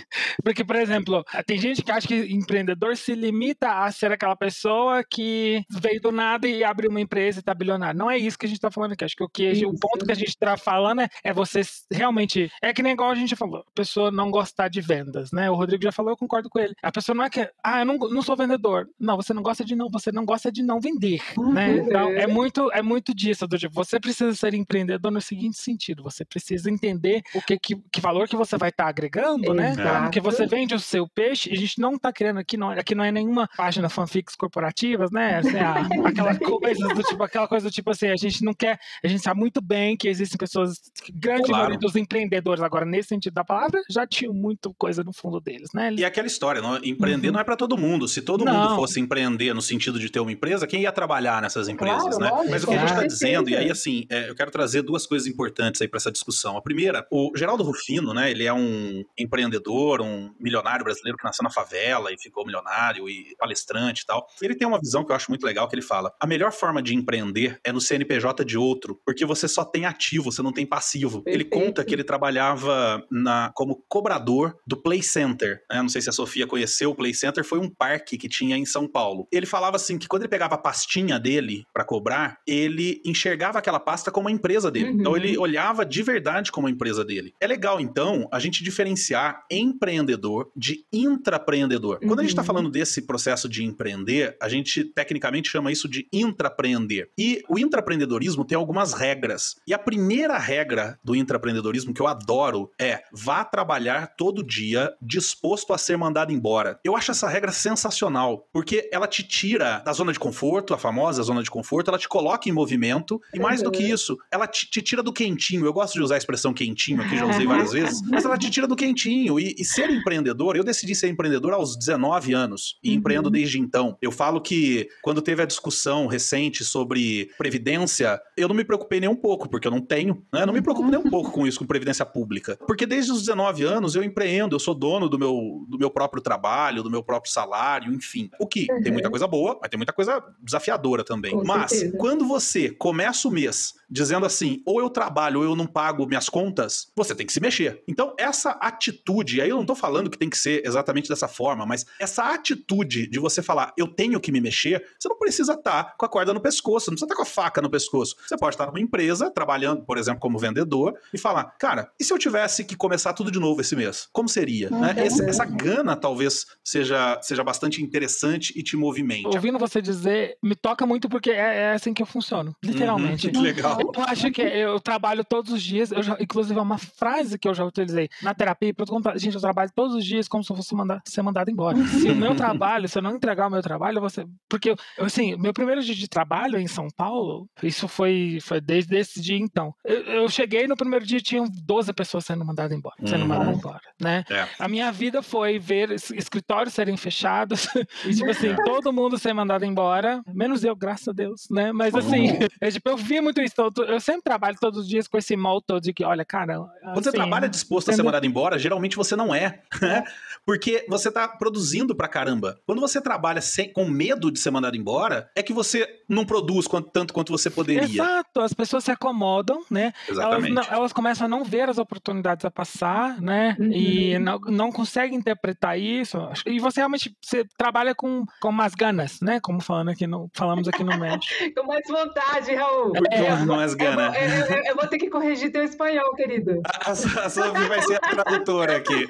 porque, por exemplo, tem gente que acha que empreendedor se limita a ser aquela pessoa que veio do nada e abriu uma empresa e tá bilionário. Não é isso que a gente tá falando aqui. Acho que o, que, o ponto que a gente tá falando é, é você realmente. É que nem igual a gente falou, a pessoa não gostar de vendas, né? O Rodrigo já falou, eu concordo com ele. A pessoa não é que. Ah, eu não, não sou vendedor. Não, você não gosta de não, você não gosta de não vender. Né? Então, é muito, é muito disso, do tipo, você precisa ser empreendedor no seguinte sentido, você precisa entender o que, que, que valor que você vai estar agregando, né? Exato. Porque você vende o seu peixe, e a gente não tá querendo aqui, não, aqui não é nenhuma página fanfics corporativas, né? Assim, a- aquela coisa do tipo, aquela coisa do tipo assim, a gente não quer, a gente sabe muito bem que existem pessoas, que grande Claro. maioria dos empreendedores agora, nesse sentido da palavra, já tinham muito coisa no fundo deles, né? Eles- E aquela história, não, empreender Uhum. não é para todo mundo. Se todo Não. mundo fosse empreender no sentido de ter uma empresa, quem ia trabalhar nessas empresas, Claro, né? lógico. Mas o que a gente está dizendo, e aí assim, é, eu quero trazer duas coisas importantes aí para essa discussão. A primeira, o Geraldo Rufino, né? Ele é um empreendedor, um milionário brasileiro que nasceu na favela e ficou milionário e palestrante e tal. Ele tem uma visão que eu acho muito legal que ele fala: a melhor forma de empreender é no CNPJ de outro, porque você só tem ativo, você não tem passivo. Ele conta que ele trabalhava na, como cobrador do Play Center. né? Não sei se a Sofia conheceu o Play Center, foi um parque que tinha em São Paulo. Ele falava assim que quando ele pegava a pastinha dele para cobrar, ele enxergava aquela pasta como a empresa dele. Uhum. Então ele olhava de verdade como a empresa dele. É legal então a gente diferenciar empreendedor de intrapreendedor. Quando a gente está Uhum. falando desse processo de empreender, a gente tecnicamente chama isso de intrapreender. E o intrapreendedorismo tem algumas regras. E a primeira regra do intrapreendedorismo que eu adoro é vá trabalhar todo dia disposto a ser mandado embora. Eu acho essa regra sensacional, porque ela te tira da zona de conforto, a famosa zona de conforto, ela te coloca em movimento e mais do que Uhum. isso, ela te, te tira do quentinho. Eu gosto de usar a expressão quentinho aqui, já usei várias vezes, mas ela te tira do quentinho. E, e ser empreendedor, eu decidi ser empreendedor aos 19 anos e Uhum. empreendo desde então. Eu falo que quando teve a discussão recente sobre previdência, eu não me preocupei nem um pouco, porque eu não tenho, né? Eu não me preocupo nem um pouco com isso, com previdência pública. Porque desde os 19 anos eu empreendo, eu sou dono do meu, do meu próprio trabalho, do meu próprio salário, enfim. O que tem muita coisa boa, mas tem muita coisa desafiadora também. Com mas certeza. quando você começa o mês dizendo assim: ou eu trabalho ou eu não pago minhas contas, você tem que se mexer. Então, essa atitude, aí eu não tô falando que tem que ser exatamente dessa forma, mas essa atitude de você falar, eu tenho que me mexer, você não precisa estar com a corda no pescoço, não precisa estar com a faca no pescoço. Você pode estar numa empresa, trabalhando, por exemplo, como vendedor, e falar, cara, e se eu tivesse que começar tudo de novo esse mês? Como seria? Né? Esse- essa gana talvez seja, seja bastante interessante e te movimente. Ouvindo você dizer, me toca muito porque é, é assim que eu funciono, literalmente. Uhum, que legal. Eu acho que eu trabalho todos os dias, eu já- inclusive é uma frase que eu já utilizei na terapia, pra eu gente, eu trabalho todos os dias como se eu fosse mandar, ser mandado embora. Se o meu trabalho, se eu não entregar o meu trabalho, você. Porque, eu- assim, meu primeiro dia de trabalho em São Paulo, isso foi, foi desde esse dia então. Eu, eu cheguei no primeiro dia tinham 12 pessoas sendo mandadas embora, sendo Uhum. mandadas embora, né? É. A minha vida foi ver es- escritórios serem fechados e, tipo assim, É. todo mundo ser mandado embora, menos eu, graças a Deus, né? Mas, assim, é, tipo, eu vi muito isso. Todo- Eu sempre trabalho todos os dias com esse motto de que, olha, cara. Quando você assim, trabalha disposto a ser entendeu? mandado embora, geralmente você não é, né? Porque você tá produzindo pra caramba. Quando você trabalha sem- com medo de ser mandado embora, é que você não produz quanto- tanto quanto você poderia. Exato, as pessoas se acomodam, né? Elas, Exatamente. não- elas começam a não ver as oportunidades a passar, né? Uhum. E não, não conseguem interpretar isso. E você realmente você trabalha com, com umas ganas, né? Como falando aqui no, falamos aqui no México. Com mais vontade, Raul. Não, não é as Eu gana. vou, eu- eu- eu vou ter que corrigir teu espanhol, querido. A, a Sophie vai ser a tradutora aqui.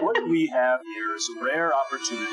What we have here is a rare opportunity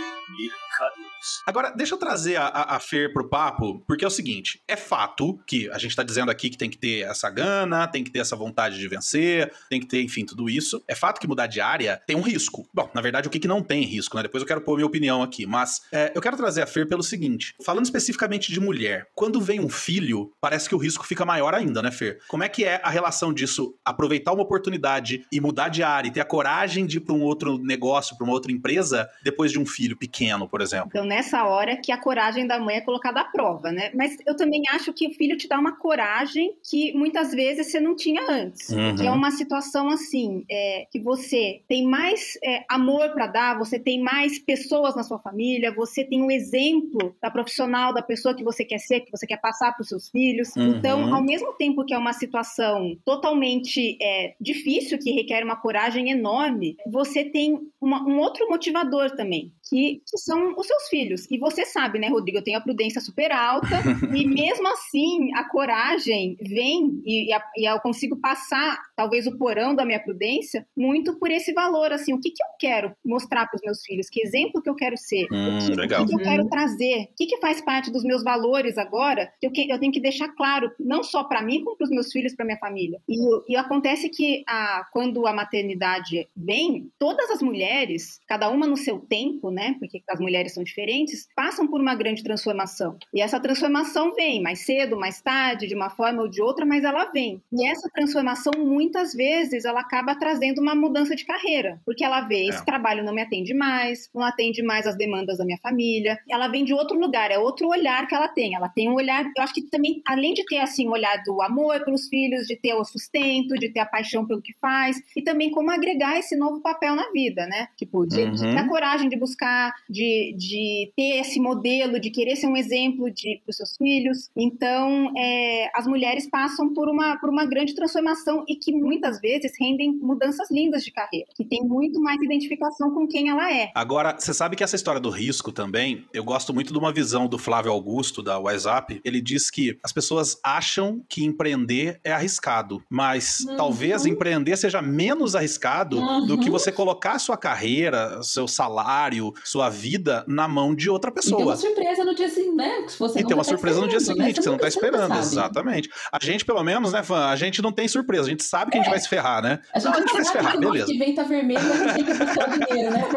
to cut loose. Agora, deixa eu trazer a, a, a Fer pro papo, porque é o seguinte: é fato que a gente tá dizendo aqui que tem que ter essa gana, tem que ter essa vontade de vencer, tem que ter, enfim, tudo isso. É fato que mudar de área tem um risco. Bom, na verdade, o que, que não tem risco, né? Depois eu quero pôr minha opinião aqui. Mas é, eu quero trazer a Fer pelo seguinte: falando especificamente de mulher, quando vem um filho, parece que o risco fica maior ainda, né, Fer? Como é que é a relação disso? Aproveitar uma oportunidade e mudar de área e ter a coragem de ir para um outro negócio, para uma outra empresa, depois de um filho pequeno, por exemplo? Então, nessa hora que a coragem da mãe é colocada à prova, né? Mas eu também acho que o filho te dá uma coragem que muitas vezes você não tinha antes. Uhum. Que é uma situação assim, é, que você tem mais é, amor para dar, você tem mais pessoas na sua família, você tem um exemplo da profissional, da pessoa que você quer ser, que você quer passar para os seus filhos. Uhum. Então, ao mesmo tempo que é uma situação totalmente é, difícil, que requer uma coragem enorme, você tem uma- um outro motivador também, que, que são os seus filhos. E você sabe, né, Rodrigo, eu tenho a prudência super alta, e mesmo assim a coragem vem e, e a- e eu consigo passar, talvez, o porão da minha prudência muito por esse valor, assim, o que, que eu quero mostrar para os meus filhos, que exemplo que eu quero ser, Hum, o que, legal. o que eu quero trazer, o que, que faz parte dos meus valores agora, que eu, que- eu tenho que deixar claro, não só para mim, como para os meus filhos, para minha família. E, e acontece que a, quando a maternidade vem, todas as mulheres, cada uma no seu tempo, né, porque as mulheres são diferentes, passam por uma grande transformação. E essa transformação vem mais cedo, mais tarde, de uma forma ou de outra, mas ela vem. E essa transformação, muitas vezes, ela acaba trazendo uma mudança de carreira, porque ela vê, É. esse trabalho não me atende mais, não atende mais as demandas da minha família, ela vem de outro lugar, é outro olhar que ela tem. Ela tem um olhar, eu acho que também, além de ter, assim, o olhar do amor pelos filhos, de ter o sustento, de ter a paixão pelo que faz, e também como agregar esse novo papel na vida, né? Tipo, de, de Uhum. ter a coragem de buscar, de, de ter esse modelo, de querer ser um exemplo para os seus filhos. Então, é, as mulheres passam por uma, por uma grande transformação e que muitas vezes rendem mudanças lindas de carreira, que tem muito mais identificação com quem ela é. Agora, você sabe que essa história do risco também, eu gosto muito de uma visão do Flávio Augusto, da WhatsApp. Ele diz que as pessoas acham que empreender é arriscado, mas Uhum. talvez empreender seja menos arriscado do que Uhum. você colocar sua carreira, seu salário, sua vida na mão de outra E tem pessoa. uma surpresa no dia seguinte, né? Se você E tem uma tá surpresa no dia né? seguinte, que você não tá nunca esperando. Exatamente. A gente, pelo menos, né, fã? A gente não tem surpresa. A gente sabe que a gente vai se ferrar, né? A gente, Não, a gente vai se ferrar, beleza. que vem tá vermelho, a gente tem que buscar o dinheiro, né?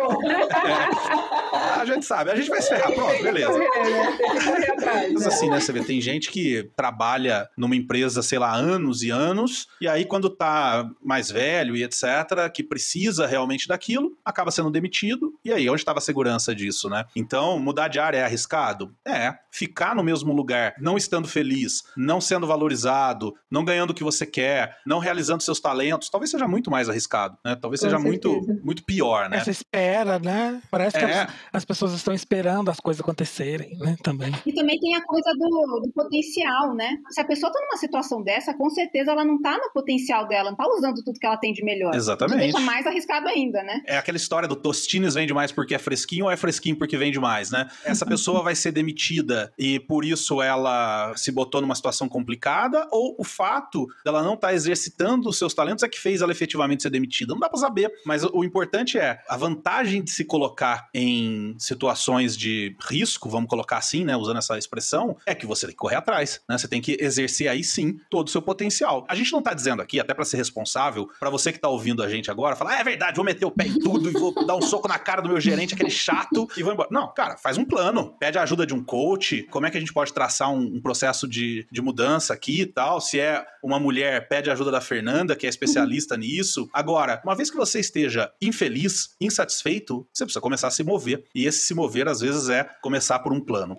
A gente sabe, a gente vai se ferrar. Pronto, beleza. Correr, né? Mas né? assim, né? Você vê, tem gente que trabalha numa empresa, sei lá, anos e anos, e aí quando tá mais velho e etc., que precisa realmente daquilo, acaba sendo demitido, e aí onde estava segurança disso, né? Então, mudar de área é arriscado? É. Ficar no mesmo lugar, não estando feliz, não sendo valorizado, não ganhando o que você quer, não realizando seus talentos, talvez seja muito mais arriscado, né? Talvez Com seja muito, certeza. muito pior, né? Essa espera, né? Parece que É. as, as pessoas estão esperando as coisas acontecerem, né? Também. E também tem a coisa do, do potencial, né? Se a pessoa está numa situação dessa, com certeza ela não tá no potencial dela, não tá usando tudo que ela tem de melhor. Exatamente. Deixa mais arriscado ainda, né? É aquela história do Tostines vende mais porque é fresquinho ou é fresquinho porque vende mais, né? Essa pessoa vai ser demitida e por isso ela se botou numa situação complicada ou o fato dela não estar exercitando os seus talentos é que fez ela efetivamente ser demitida? Não dá pra saber, mas o importante é a vantagem de se colocar em situações de risco, vamos colocar assim, né, usando essa expressão, é que você tem que correr atrás, né? Você tem que exercer aí sim todo o seu potencial. A gente não tá dizendo aqui, até para ser responsável, para você que tá ouvindo a gente agora, falar, ah, é verdade, vou meter o pé em tudo e vou dar um soco na cara do meu gerente, aquele chato, e vou embora. Não, cara, faz um plano, pede a ajuda de um coach, como é que a gente pode traçar um, um processo de, de mudança aqui e tal, se é uma mulher, pede a ajuda da Fernanda, que é especialista nisso. Agora, uma vez que você esteja infeliz, insatisfeito, você precisa começar a se mover. E esse se mover, às vezes, é começar por um plano.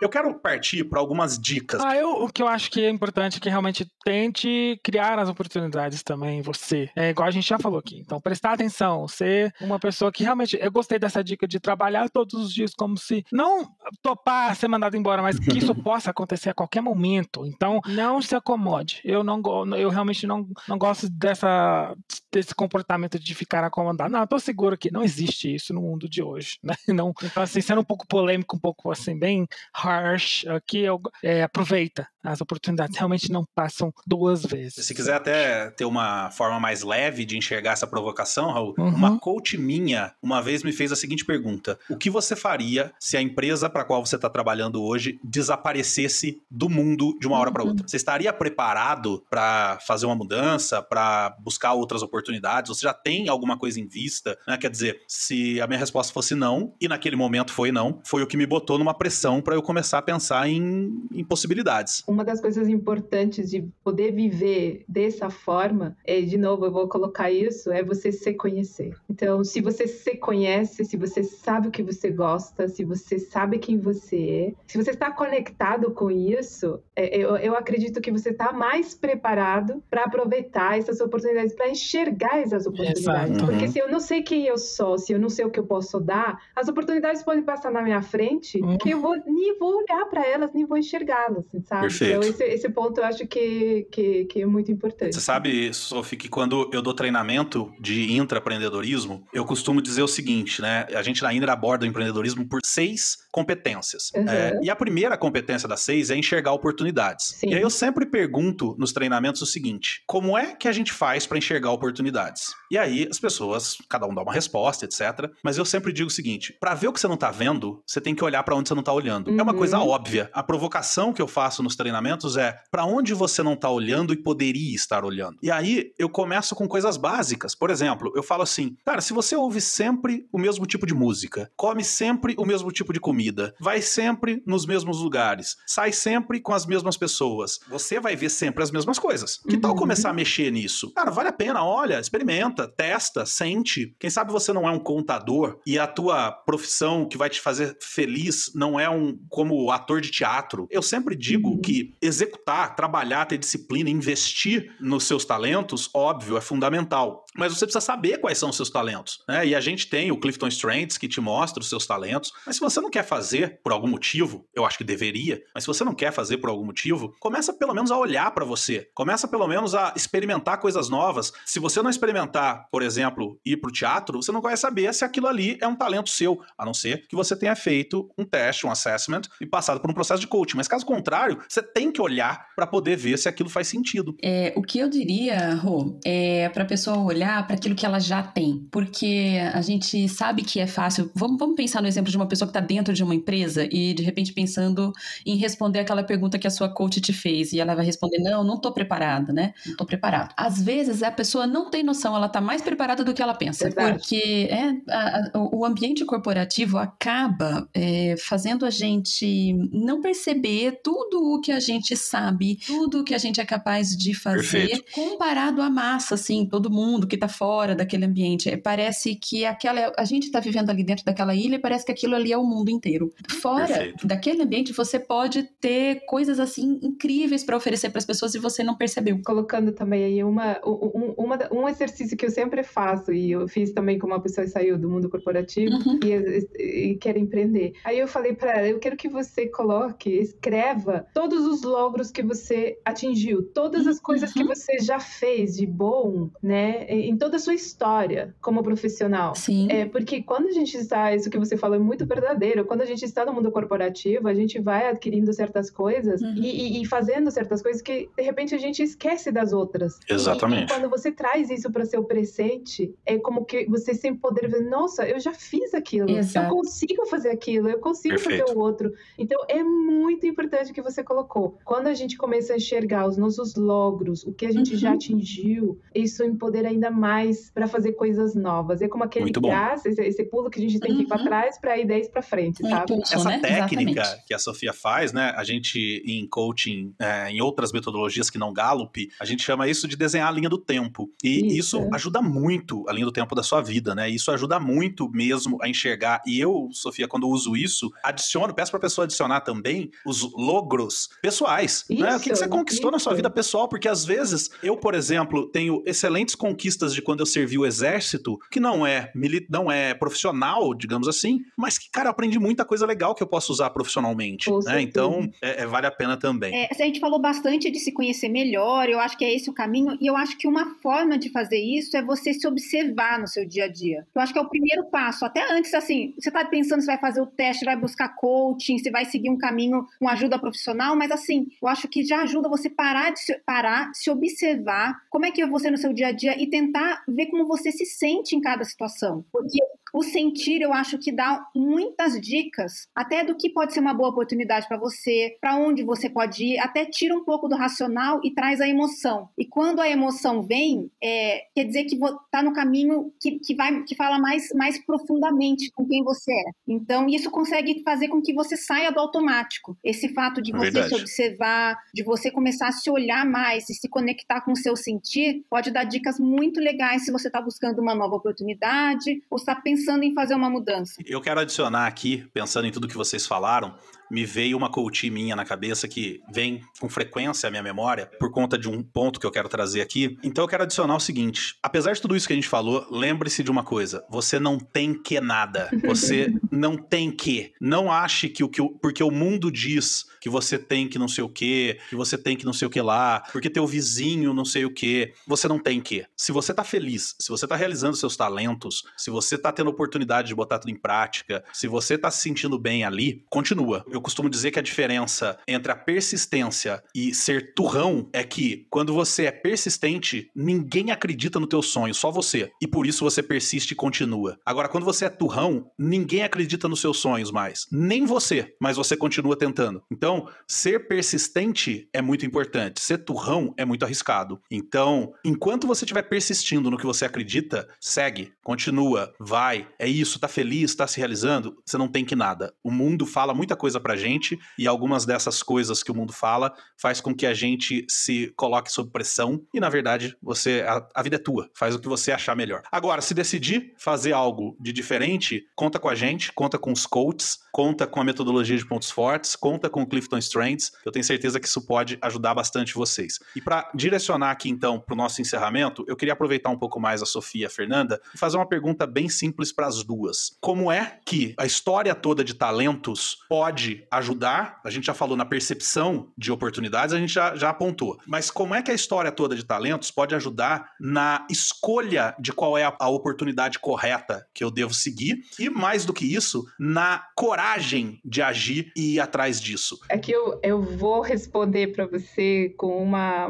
Eu quero partir para algumas dicas. Ah, eu, o que eu acho que é importante é que realmente tente criar as oportunidades também, você. É igual a gente já falou aqui. Então, prestar atenção, ser uma pessoa que realmente. Eu gostei dessa dica de trabalhar todos os dias como se. Não topar ser mandado embora, mas que isso possa acontecer a qualquer momento. Então, não se acomode. Eu não eu realmente não, não gosto dessa, desse comportamento de ficar acomodado. Não, eu tô seguro que não existe isso no mundo de hoje, né? Não, então, assim, sendo um pouco polêmico, um pouco assim, bem harsh aqui, eu, é, aproveita. As oportunidades realmente não passam duas vezes. Se quiser até ter uma forma mais leve de enxergar essa provocação, Raul, Uhum. uma coach minha uma vez me fez a seguinte pergunta: O que você faria se a empresa para qual você está trabalhando hoje desaparecesse do mundo de uma hora para outra? Você estaria preparado para fazer uma mudança, para buscar outras oportunidades? Você já tem alguma coisa em vista? né? Quer dizer, se a minha resposta fosse não, e naquele momento foi não, foi o que me botou numa pressão para eu começar a pensar em, em possibilidades. Uma das coisas importantes de poder viver dessa forma, é, de novo, eu vou colocar isso, é você se conhecer. Então, se você se conhece, se você sabe o que você gosta, se você sabe quem você é, se você está conectado com isso, é, eu, eu acredito que você está mais preparado para aproveitar essas oportunidades, para enxergar essas oportunidades. Exato. Porque Uhum. se eu não sei quem eu sou, se eu não sei o que eu posso dar, as oportunidades podem passar na minha frente Uhum. que eu vou, nem vou olhar para elas, nem vou enxergá-las, sabe? Perfeito. Então, esse, esse ponto eu acho que, que, que é muito importante. Você sabe, Sophie, que quando eu dou treinamento de intraempreendedorismo, eu costumo dizer o seguinte, né? A gente na Indra aborda o empreendedorismo por seis competências. Uhum. É, e a primeira competência das seis é enxergar oportunidades. Sim. E aí eu sempre pergunto nos treinamentos o seguinte: como é que a gente faz para enxergar oportunidades? E aí as pessoas, cada um dá uma resposta, etc. Mas eu sempre digo o seguinte: para ver o que você não tá vendo, você tem que olhar para onde você não tá olhando. É uma Uhum. coisa óbvia. A provocação que eu faço nos treinamentos é para onde você não tá olhando e poderia estar olhando. E aí eu começo com coisas básicas. Por exemplo, eu falo assim: cara, se você ouve sempre o mesmo tipo de música, come sempre o mesmo tipo de comida, vai sempre nos mesmos lugares, sai sempre com as mesmas pessoas, você vai ver sempre as mesmas coisas. Que tal Uhum. começar a mexer nisso? Cara, vale a pena, olha, experimenta, testa, sente. Quem sabe você não é um contador e a tua profissão que vai te fazer feliz não é um como ator de teatro. Eu sempre digo Uhum. que executar, trabalhar, ter disciplina, investir nos seus talentos, óbvio, é fundamental. Mas você precisa saber quais são os seus talentos. Né? E a gente tem o Clifton Strengths que te mostra os seus talentos. Mas se você não quer fazer por algum motivo, eu acho que deveria, mas se você não quer fazer por algum motivo, começa pelo menos a olhar para você. Começa pelo menos a experimentar coisas novas. Se você não experimentar, por exemplo, ir pro teatro, você não vai saber se aquilo ali é um talento seu, a não ser que você tenha feito um teste, um assessment e passado por um processo de coaching. Mas caso contrário, você tem que olhar para poder ver se aquilo faz sentido. É, o que eu diria, Rô, é para a pessoa olhar para aquilo que ela já tem. Porque a gente sabe que é fácil. Vamos, vamos pensar no exemplo de uma pessoa que está dentro de uma empresa e de repente pensando em responder aquela pergunta que a sua coach te fez. E ela vai responder: Não, não estou preparada, né? Não estou preparado. Às vezes a pessoa não tem noção, ela está mais preparada do que ela pensa. Verdade. Porque é, a- a- o ambiente corporativo acaba é, fazendo a gente não perceber tudo o que a gente sabe, tudo o que a gente é capaz de fazer, Perfeito. comparado à massa, assim, todo mundo que tá fora daquele ambiente. É, Parece que aquela, a gente tá vivendo ali dentro daquela ilha e parece que aquilo ali é o mundo inteiro. Fora Perfeito. daquele ambiente, você pode ter coisas assim incríveis para oferecer para as pessoas e você não percebeu. colocando também aí uma, um, uma, um exercício que eu sempre faço, e eu fiz também com uma pessoa que saiu do mundo corporativo Uhum. e, e quer empreender. Aí eu falei para ela, eu quero que você coloque, escreva todos os logros que você atingiu, todas as coisas que Uhum. você já fez de bom, né, em toda a sua história como profissional. Sim. É, porque quando a gente está, isso que você falou é muito verdadeiro, quando a gente está no mundo corporativo, a gente vai adquirindo certas coisas Uhum. e, e- e fazendo certas coisas que, de repente, a gente esquece das outras. E- Exatamente. E, quando você traz isso para seu presente, é como que você sempre poder ver, nossa, eu já fiz aquilo, Exato. eu consigo fazer aquilo, eu consigo Perfeito. fazer o outro. Então, é muito importante que você colocou. Quando a gente começa a enxergar os nossos logros, o que a gente já Uhum. atingiu, isso empodera ainda mais para fazer coisas novas. É como aquele gás, esse, esse pulo que a gente tem que ir para Uhum. trás para ir 10 para frente, Um sabe? impulso, Essa né? técnica Exatamente. que a Sofia faz, né? A gente em coaching, é, em outras metodologias que não Gallup, a gente chama isso de desenhar a linha do tempo. E Isso. isso, ajuda muito a linha do tempo da sua vida, né? Isso ajuda muito mesmo a enxergar. E eu, Sofia, quando uso isso, adiciono, peço pra pessoa adicionar também os logros pessoais. né? O que, que você Isso, conquistou na sua isso. vida pessoal? Porque às vezes, eu, por exemplo, tenho excelentes conquistas de quando eu servi o exército, que não é, não é profissional, digamos assim, mas que, cara, eu aprendi muita coisa legal que eu posso usar profissionalmente. Né? Então, é- é, vale a pena também. É, a gente falou bastante de se conhecer melhor, eu acho que é esse o caminho, e eu acho que uma forma de fazer isso é você se observar no seu dia a dia. Eu acho que é o primeiro passo. Até antes, assim, você tá pensando se vai fazer o teste, vai buscar coaching, se vai seguir um caminho com ajuda profissional, mas assim, eu acho que já ajuda você parar de se, parar, se observar, como é que é você no seu dia a dia e tentar ver como você se sente em cada situação. Porque o sentir, eu acho que dá muitas dicas, até do que pode ser uma boa oportunidade para você, para onde você pode ir, até tira um pouco do racional e traz a emoção. E quando a emoção vem, é, quer dizer que está no caminho que, que vai que fala mais, mais profundamente com quem você é. Então, isso consegue fazer com que você saia do automático. Esse fato de você Verdade. se observar, de você começar a se olhar mais e se conectar com o seu sentir, pode dar dicas muito legais se você está buscando uma nova oportunidade ou está pensando em fazer uma mudança. Eu quero adicionar aqui, pensando em tudo que vocês falaram, me veio uma coach minha na cabeça que vem com frequência à minha memória por conta de um ponto que eu quero trazer aqui. Então eu quero adicionar o seguinte: apesar de tudo isso que a gente falou, lembre-se de uma coisa: você não tem que nada. Você não tem que. Não ache que o que o, porque o mundo diz que você tem que não sei o que, que você tem que não sei o que lá, porque teu vizinho não sei o que, você não tem que. Se você tá feliz, se você tá realizando seus talentos, se você tá tendo oportunidade de botar tudo em prática, se você tá se sentindo bem ali, continua. Eu costumo dizer que a diferença entre a persistência e ser turrão é que quando você é persistente, ninguém acredita no teu sonho, só você. E por isso você persiste e continua. Agora, quando você é turrão, ninguém acredita nos seus sonhos mais. Nem você, mas você continua tentando. Então, ser persistente é muito importante. Ser turrão é muito arriscado. Então, enquanto você estiver persistindo no que você acredita, segue, continua, vai. É isso, tá feliz, tá se realizando, você não tem que nada. O mundo fala muita coisa pra gente e algumas dessas coisas que o mundo fala faz com que a gente se coloque sob pressão e na verdade você a, a vida é tua, faz o que você achar melhor. Agora, se decidir fazer algo de diferente, conta com a gente, conta com os coaches, conta com a metodologia de pontos fortes, conta com o Clifton Strengths. Eu tenho certeza que isso pode ajudar bastante vocês. E para direcionar aqui então para o nosso encerramento, eu queria aproveitar um pouco mais a Sofia e a Fernanda e fazer uma pergunta bem simples para as duas. Como é que a história toda de talentos pode ajudar? A gente já falou na percepção de oportunidades, a gente já, já apontou. Mas como é que a história toda de talentos pode ajudar na escolha de qual é a, a oportunidade correta que eu devo seguir? E mais do que isso, na coragem de agir e ir atrás disso. É que eu, eu vou responder para você com uma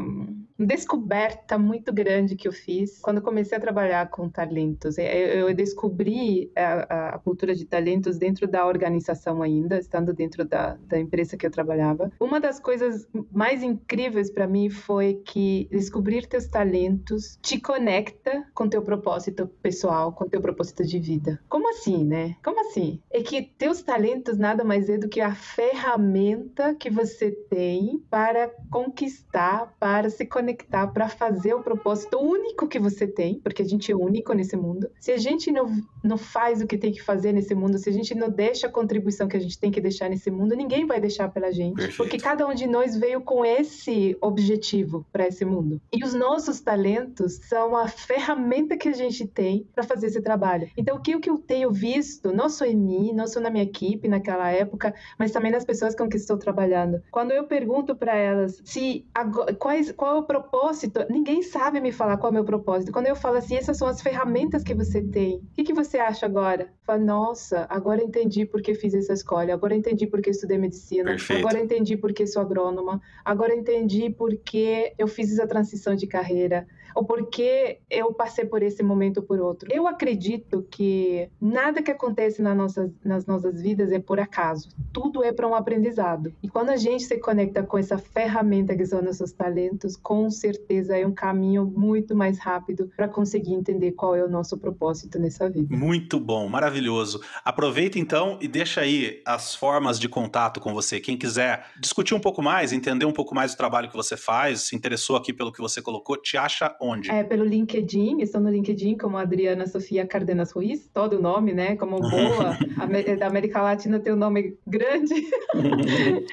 descoberta muito grande que eu fiz quando comecei a trabalhar com talentos. Eu, eu descobri a, a, cultura de talentos dentro da organização ainda, estando dentro da, da empresa que eu trabalhava. Uma das coisas mais incríveis para mim foi que descobrir teus talentos te conecta com teu propósito pessoal, com teu propósito de vida. Como assim, né? Como assim? É que teus talentos nada mais é do que a ferramenta que você tem para conquistar, para se conectar conectar para fazer o propósito único que você tem, porque a gente é único nesse mundo, se a gente não, não faz o que tem que fazer nesse mundo, se a gente não deixa a contribuição que a gente tem que deixar nesse mundo, ninguém vai deixar pela gente. Perfeito. Porque cada um de nós veio com esse objetivo para esse mundo. E os nossos talentos são a ferramenta que a gente tem para fazer esse trabalho. Então, o que, o que eu tenho visto, não só em mim, não só na minha equipe naquela época, mas também nas pessoas com que estou trabalhando. Quando eu pergunto para elas se agora, quais, qual é o propósito, ninguém sabe me falar qual é o meu propósito. Quando eu falo assim, essas são as ferramentas que você tem. O que, que você acha agora? Fala, nossa, agora entendi por que fiz essa escolha, agora entendi por que estudei medicina, Perfeito. agora entendi por que sou agrônoma, agora entendi por que eu fiz essa transição de carreira ou porque eu passei por esse momento ou por outro. Eu acredito que nada que acontece nas nossas, nas nossas vidas é por acaso. Tudo é para um aprendizado. E quando a gente se conecta com essa ferramenta que são nossos talentos, com certeza é um caminho muito mais rápido para conseguir entender qual é o nosso propósito nessa vida. Muito bom, maravilhoso. Aproveita então e deixa aí as formas de contato com você. Quem quiser discutir um pouco mais, entender um pouco mais do trabalho que você faz, se interessou aqui pelo que você colocou, te acha onde? É pelo LinkedIn, estou no LinkedIn como Adriana Sofia Cardenas Ruiz, todo o nome, né? Como boa da América Latina tem um nome grande.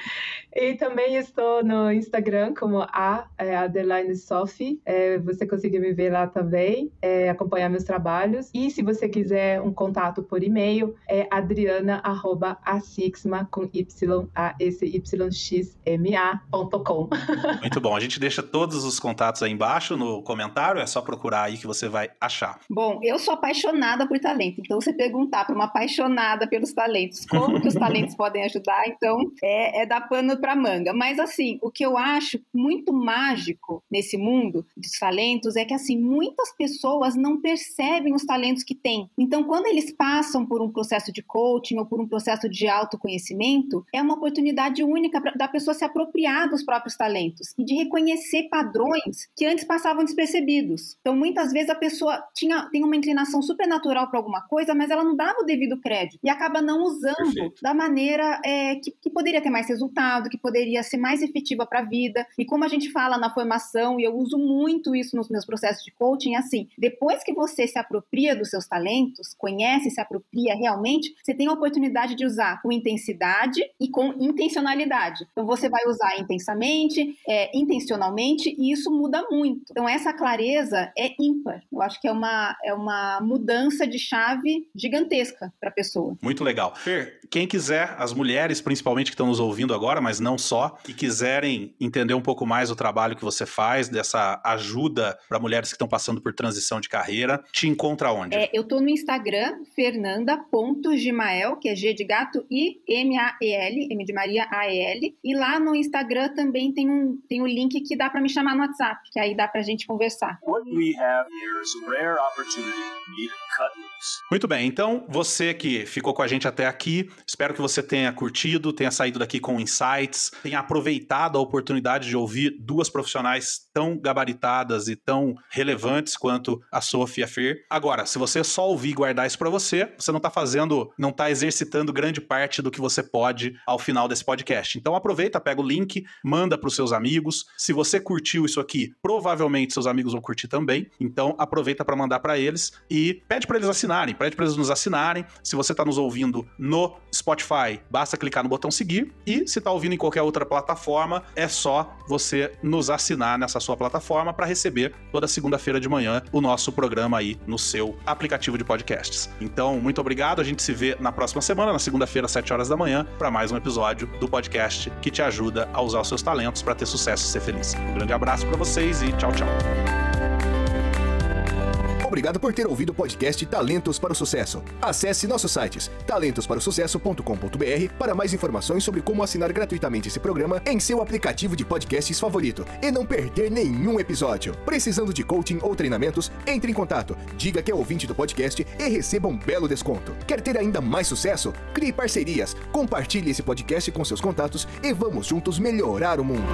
E também estou no Instagram como a é, Adeline Sophie. É, você consegue me ver lá também, é, acompanhar meus trabalhos. E se você quiser um contato por e-mail, é adriana@asixma com y a s y x m a.com. Muito bom. A gente deixa todos os contatos aí embaixo no comentário, é só procurar aí que você vai achar. Bom, eu sou apaixonada por talento. Então, você perguntar para uma apaixonada pelos talentos como que os talentos podem ajudar, então é, é dar pano para manga. Mas, assim, o que eu acho muito mágico nesse mundo dos talentos é que, assim, muitas pessoas não percebem os talentos que têm. Então, quando eles passam por um processo de coaching ou por um processo de autoconhecimento, é uma oportunidade única pra, da pessoa se apropriar dos próprios talentos e de reconhecer padrões que antes passavam despercebidos. Então, muitas vezes a pessoa tinha, tem uma inclinação supernatural para alguma coisa, mas ela não dava o devido crédito e acaba não usando Perfeito. da maneira é, que, que poderia ter mais resultado, que poderia ser mais efetiva para a vida. E como a gente fala na formação, e eu uso muito isso nos meus processos de coaching, é assim, depois que você se apropria dos seus talentos, conhece, se apropria realmente, você tem a oportunidade de usar com intensidade e com intencionalidade. Então você vai usar intensamente, é, intencionalmente, e isso muda muito. Então essa clareza é ímpar. Eu acho que é uma, é uma mudança de chave gigantesca para a pessoa. Muito legal. Fer, quem quiser, as mulheres principalmente que estão nos ouvindo agora, mas não só, e quiserem entender um pouco mais o trabalho que você faz, dessa ajuda para mulheres que estão passando por transição de carreira, te encontra onde? É, eu tô no Instagram, fernanda.gimael, que é G de gato e M-A-E-L, M de Maria A-E-L. E lá no Instagram também tem um, tem um link que dá para me chamar no WhatsApp, que aí dá pra gente conversar. What we have here is a rare opportunity for me to cut loose. Muito bem, então você que ficou com a gente até aqui, espero que você tenha curtido, tenha saído daqui com insights, tenha aproveitado a oportunidade de ouvir duas profissionais tão gabaritadas e tão relevantes quanto a Sophie e a Fer. Agora, se você só ouvir e guardar isso para você, você não tá fazendo, não tá exercitando grande parte do que você pode ao final desse podcast. Então aproveita, pega o link, manda para os seus amigos. Se você curtiu isso aqui, provavelmente seus amigos vão curtir também. Então aproveita para mandar para eles e pede para eles assinarem, pede para eles nos assinarem. Se você está nos ouvindo no Spotify, basta clicar no botão seguir e se está ouvindo em qualquer outra plataforma, é só você nos assinar nessa sua plataforma para receber toda segunda-feira de manhã o nosso programa aí no seu aplicativo de podcasts. Então, muito obrigado. A gente se vê na próxima semana, na segunda-feira, às 7 horas da manhã, para mais um episódio do podcast que te ajuda a usar os seus talentos para ter sucesso e ser feliz. Um grande abraço para vocês e tchau, tchau. Obrigado por ter ouvido o podcast Talentos para o Sucesso. Acesse nossos sites talentosparosucesso.com.br para mais informações sobre como assinar gratuitamente esse programa em seu aplicativo de podcasts favorito e não perder nenhum episódio. Precisando de coaching ou treinamentos, entre em contato, diga que é ouvinte do podcast e receba um belo desconto. Quer ter ainda mais sucesso? Crie parcerias, compartilhe esse podcast com seus contatos e vamos juntos melhorar o mundo.